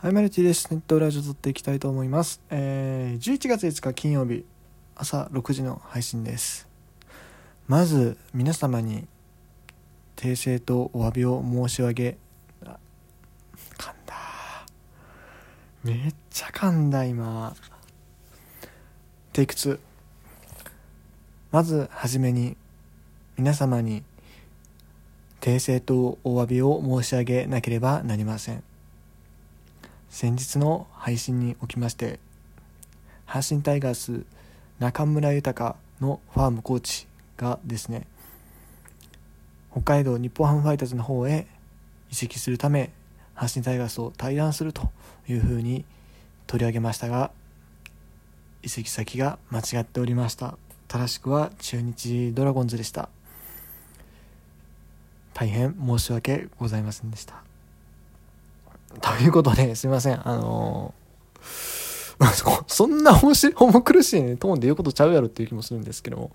はい、マルチです。ネットラジオ撮っていきたいと思います。えー、11月5日金曜日、朝6時の配信です。まず、皆様に、訂正とお詫びを申し上げ、あ噛んだ。めっちゃ噛んだ、今。テイク2。まず、はじめに、皆様に、訂正とお詫びを申し上げなければなりません。先日の配信におきまして阪神タイガース中村豊のファームコーチがですね北海道日本ハムファイターズの方へ移籍するため阪神タイガースを退団するというふうに取り上げましたが移籍先が間違っておりました。正しくは中日ドラゴンズでした。大変申し訳ございませんでした。ということで、すいません。あのー、そんな重し重苦しい、ね、トーンで言うことちゃうやろっていう気もするんですけども、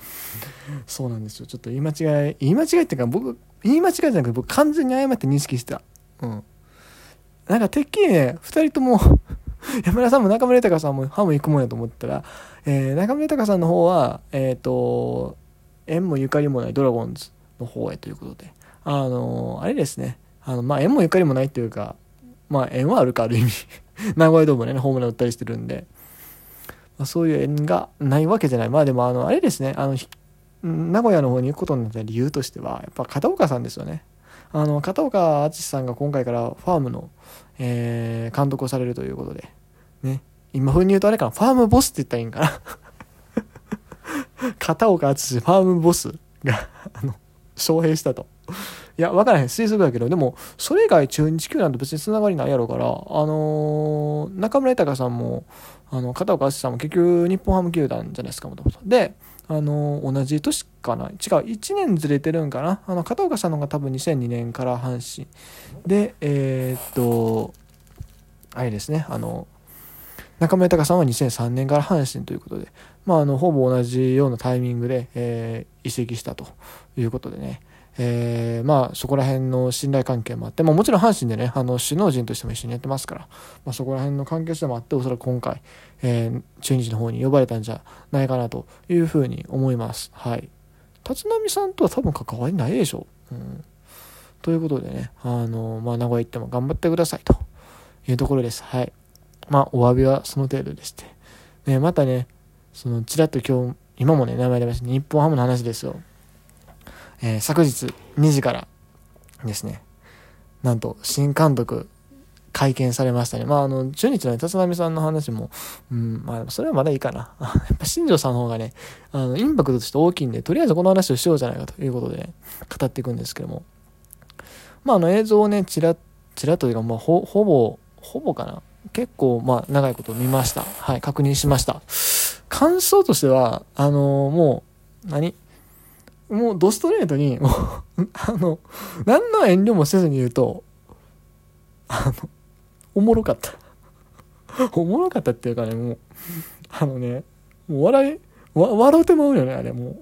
そうなんですよ。ちょっと言い間違い、言い間違いっていうか、僕、言い間違いじゃなくて、僕完全に誤って認識してた。うん。なんか、てっきりね、二人とも 山田さんも中村豊さんもハム行くもんやと思ったら、えー、中村豊さんの方は、えっ、ー、と、縁もゆかりもないドラゴンズの方へということで、あのー、あれですね、あの、まあ、縁もゆかりもないっていうか、まあ縁はあるかある意味。名古屋ドームでねホームラン打ったりしてるんで、まあ、そういう縁がないわけじゃない。まあでもあのあれですね。あの名古屋の方に行くことになった理由としてはやっぱ片岡さんですよね。あの片岡敦さんが今回からファームの、えー、監督をされるということで。ね。今風に言うとあれかな。ファームボスって言ったらいいんかな。片岡敦ファームボスがあの招聘したと。いや、わからへん。推測だけど、でも、それ以外中日球団と別に繋がりないやろうから、あのー、中村豊さんも、あの、片岡敦さんも結局日本ハム球団じゃないですか、もともと。で、あのー、同じ年かな違う、1年ずれてるんかなあの、片岡さんのが多分2002年から阪神。で、えー、っと、あれですね、あの、中村豊さんは2003年から阪神ということで、まあ、あの、ほぼ同じようなタイミングで、えー、移籍したということでね、えー、まあそこら辺の信頼関係もあって、まあ、もちろん阪神でねあの首脳陣としても一緒にやってますから、まあ、そこら辺の関係性もあっておそらく今回、えー、中日の方に呼ばれたんじゃないかなというふうに思います。はい。立浪さんとは多分関わりないでしょう、うん、ということでねあの、まあ、名古屋行っても頑張ってくださいと。いうところです。はい。まあお詫びはその程度でして、ね、またねそのちらっと今日今もね名前出ました。日本ハムの話ですよ。えー、昨日2時からですね、なんと新監督会見されましたね。まあ、あの、中日の立浪さんの話も、うん、まあ、それはまだいいかな。やっぱ新庄さんの方がね、あの、インパクトとして大きいんで、とりあえずこの話をしようじゃないかということで、ね、語っていくんですけども。まあ、あの、映像をね、ちら、ちらというか、まあ、ほ、ほぼ、ほぼかな。結構、まあ、長いこと見ました。はい、確認しました。感想としては、あのー、もう、何？もうドストレートに、もうあの、何の遠慮もせずに言うと、あの、おもろかった。おもろかったっていうかね、もう、あのね、もう笑い、わ、笑うてまうよね、あれ、もう。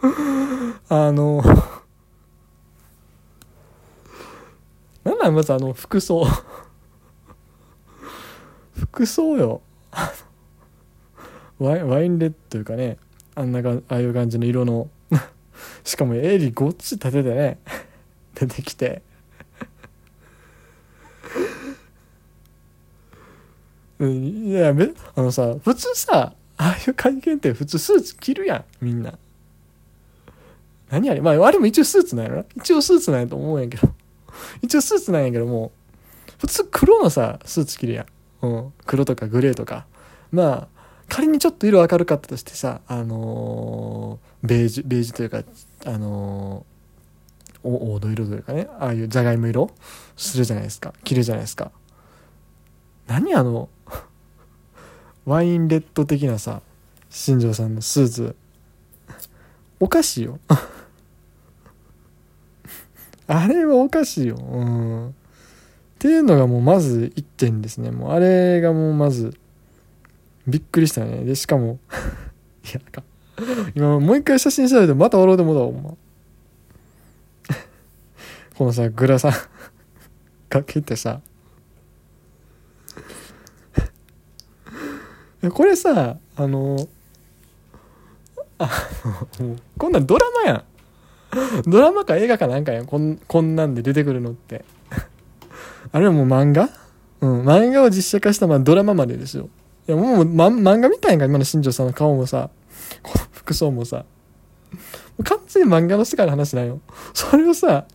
あの、なんなんまずあの、服装。服装よ。ワイワインレッドというかね、あんなかああいう感じの色の。しかも襟ごっつ立ててね。出てきて。いやめあのさ普通さああいう会見って普通スーツ着るやんみんな。何あれまああれも一応スーツなんやろ一応スーツなんやと思うんやけど。一応スーツなんやけども普通黒のさスーツ着るやん、うん、黒とかグレーとか。まあ仮にちょっと色明るかったとしてさ、あのー、ベージュ、ベージュというか、あのー、お黄土色というかね、ああいうじゃがいも色するじゃないですか。着るじゃないですか。何あの、ワインレッド的なさ、新庄さんのスーツ。おかしいよ。あれはおかしいよ。うん。っていうのがもうまず一点ですね。もうあれがもうまず、びっくりしたね。で、しかも いや、なんか、今もう一回写真調べてまた笑うてもだわ、ほん。このさ、グラさん かけてさこれさ、あの、あの、こんなんドラマやん。ドラマか映画かなんかやん。こんこんなんで出てくるのって。あれはもう漫画？うん。漫画を実写化したまあドラマまでですよ。いやもう、ま、漫画みたいんか今の新庄さんの顔もさこの 服装もさもう完全に漫画の世界の話なんよそれをさ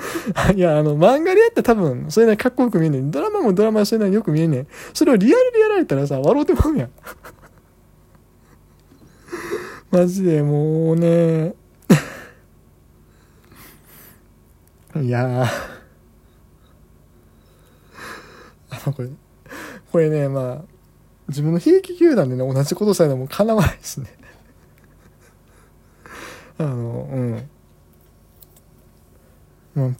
いや、あの、漫画でやったら多分、それなりかっこよく見えんねん。ドラマもドラマそれなりよく見えんねん。それをリアルでやられたらさ、笑うてまうやん。マジでもうね。いやあの、これ、これね、まあ、自分の悲劇球団でね、同じことさえでもかなわないですね。あの、うん。うん。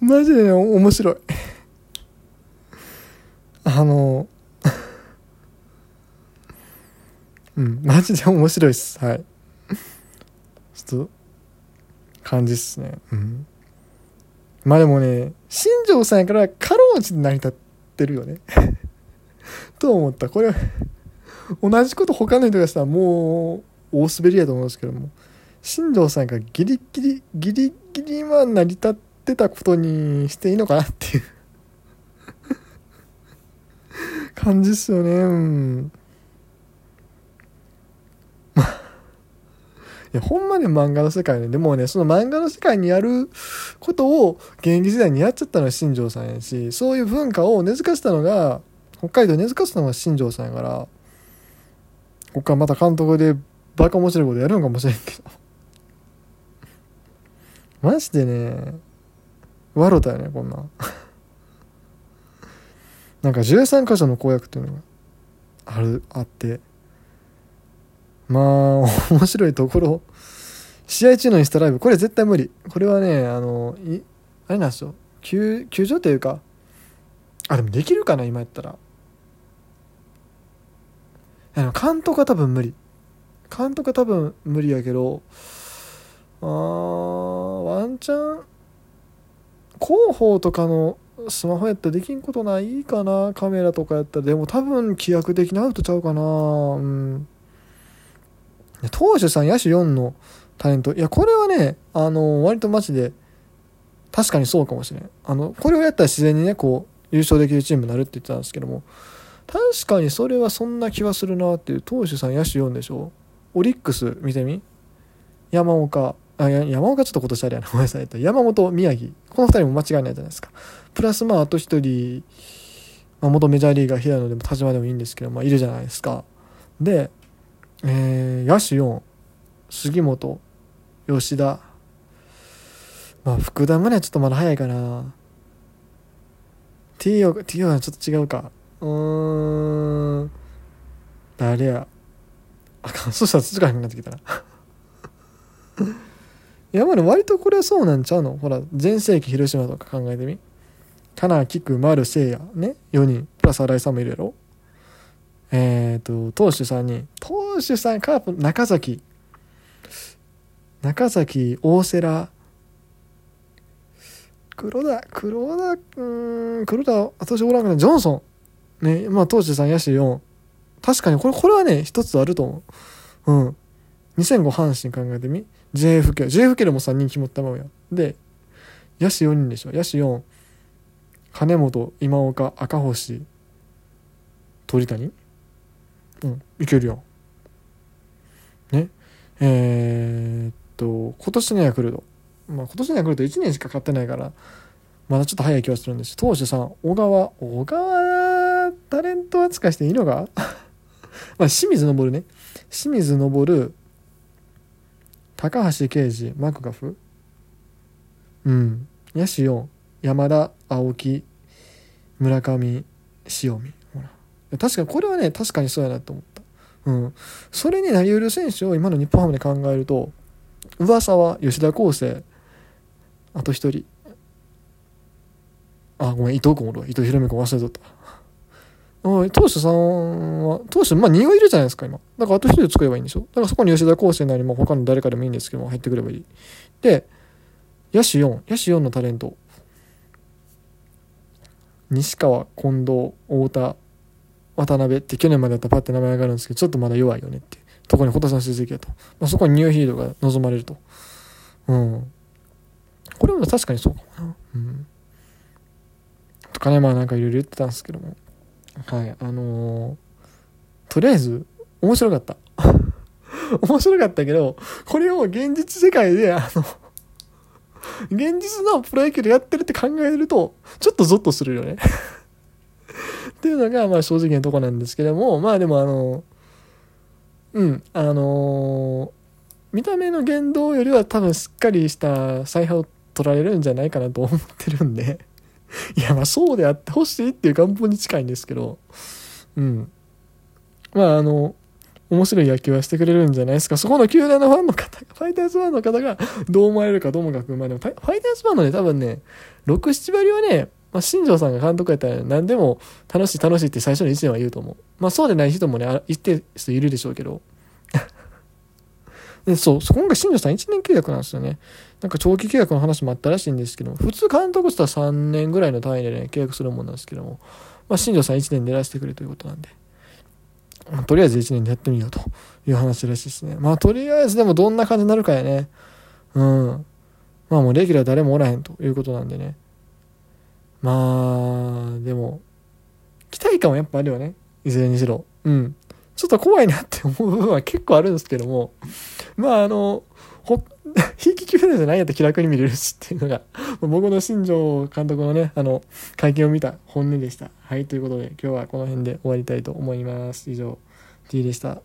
マジでね、面白い。あの、うん、マジで面白いっす。はい。ちょっと、感じっすね。うん。まあでもね、新庄さんやからかろうじて成り立ってるよね。と思った。これ、同じこと他の人がしたらもう大滑りやと思うんですけども、新庄さんがギリギリ、ギリギリは成り立ってたことにしていいのかなっていう 感じっすよね。うん。や、ほんまに漫画の世界ね。でもね、その漫画の世界にやることを現役時代にやっちゃったのは新庄さんやし、そういう文化を根付かせたのが、北海道根付かせたのが新庄さんやから、こっからまた監督でバカ面白いことやるのかもしれんけど。マジでね、笑ったよね、こんな。なんか13箇所の公約っていうのがある、あって、まあ、面白いところ、試合中のインスタライブ、これ絶対無理。これはね、あの、い、あれなんですよ。球、球場というか、あ、でもできるかな、今やったら。あの、監督は多分無理。監督は多分無理やけど、あー、ワンチャン、広報とかのスマホやったらできんことないかなカメラとかやったら。でも多分規約的にアウトちゃうかなうん。投手さん、野手4のタレント。いや、これはね、あの、割とマジで、確かにそうかもしれん。あの、これをやったら自然にね、こう、優勝できるチームになるって言ってたんですけども、確かにそれはそんな気はするなっていう、投手さん、野手4でしょ。オリックス、見てみ。山岡、あ、山岡ちょっと今年あれやな。ごめんなさい。山本、宮城。この2人も間違いないじゃないですか。プラス、まあ、あと1人、まあ、元メジャーリーガー、平野でも田島でもいいんですけど、まあ、いるじゃないですか。で、えー、野手4、杉本、吉田、まあ、福田まではちょっとまだ早いかな。T を、T はちょっと違うか。うーん、誰や。あかん、そしたら続かへんくなってきたな。いや、まだ割とこれはそうなんちゃうの？ほら、全盛期広島とか考えてみ。かな、きく、丸、せいや、ね、4人、プラス新井さんもいるやろ？えっ、ー、と、投手3人。投手さん、カープ、中崎。中崎、大瀬良。黒田、黒田、うん、黒田、私おらんかな、ジョンソン。ね、まあ、投手3、野手4。確かに、これ、これはね、一つあると思う。うん。2005阪神考えてみ。JFK。JFK でも3人決まったままや。で、野手4人でしょ。野手4。金本、今岡、赤星、鳥谷？うん、いけるよ。ね。えー、っと、今年のヤクルト。まあ、今年のヤクルト1年しか勝ってないから、まだちょっと早い気はするんです投手さん、小川、小川、タレント扱いしていいのか？まあ、清水昇ね。清水昇、高橋奎二、マクガフ。うん。野手4、山田、青木、村上、塩見。確かにこれはね確かにそうやなと思った。うん。それになり得る選手を今の日本ハムで考えると噂は吉田康生あと一人。あごめん伊藤君おる伊藤博美君忘れとった。投手さんは、投手、まあ2はいるじゃないですか、今。だからあと1人作ればいいんでしょ。だからそこに吉田康生なり、まあ他の誰かでもいいんですけど入ってくればいい。で、野手4、野手4のタレント。西川、近藤、太田、渡辺って去年までだったパッて名前上がるんですけど、ちょっとまだ弱いよねってとこに今年の成績やと。まあ、そこにニューヒーローが望まれると。うん。これも確かにそうかもな。うん。とかね、まあなんかいろいろ言ってたんですけども。はい、あのー、とりあえず、面白かった。面白かったけど、これを現実世界で、あの現実のプロ野球でやってるって考えると、ちょっとゾッとするよねっていうのが、まあ正直なとこなんですけども、まあでもあの、うん、あの、見た目の言動よりは多分しっかりした采配を取られるんじゃないかなと思ってるんで いや、まあそうであってほしいっていう願望に近いんですけど、うん。まああの、面白い野球はしてくれるんじゃないですか。そこの球団のファンの方が、ファイターズファンの方がどう思われるかともかく、まあでも、ファイターズファンのね、多分ね、6、7割はね、まあ、新庄さんが監督やったら何でも楽しい楽しいって最初の1年は言うと思う。まあそうでない人もね、一定数いるでしょうけど。でそう、今回新庄さん1年契約なんですよね。なんか長期契約の話もあったらしいんですけど、普通監督したら3年ぐらいの単位でね、契約するもんなんですけども、まあ新庄さん1年でらしてくれということなんで。まあ、とりあえず1年でやってみようという話らしいですね。まあとりあえずでもどんな感じになるかやね。うん。まあもうレギュラー誰もおらへんということなんでね。まあ、でも、期待感はやっぱあるよね。いずれにしろ。うん。ちょっと怖いなって思う部分は結構あるんですけども、まああの、ほ、ひいき級じゃないやったら気楽に見れるしっていうのが、僕の新庄監督のね、あの、会見を見た本音でした。はい、ということで今日はこの辺で終わりたいと思います。以上、T でした。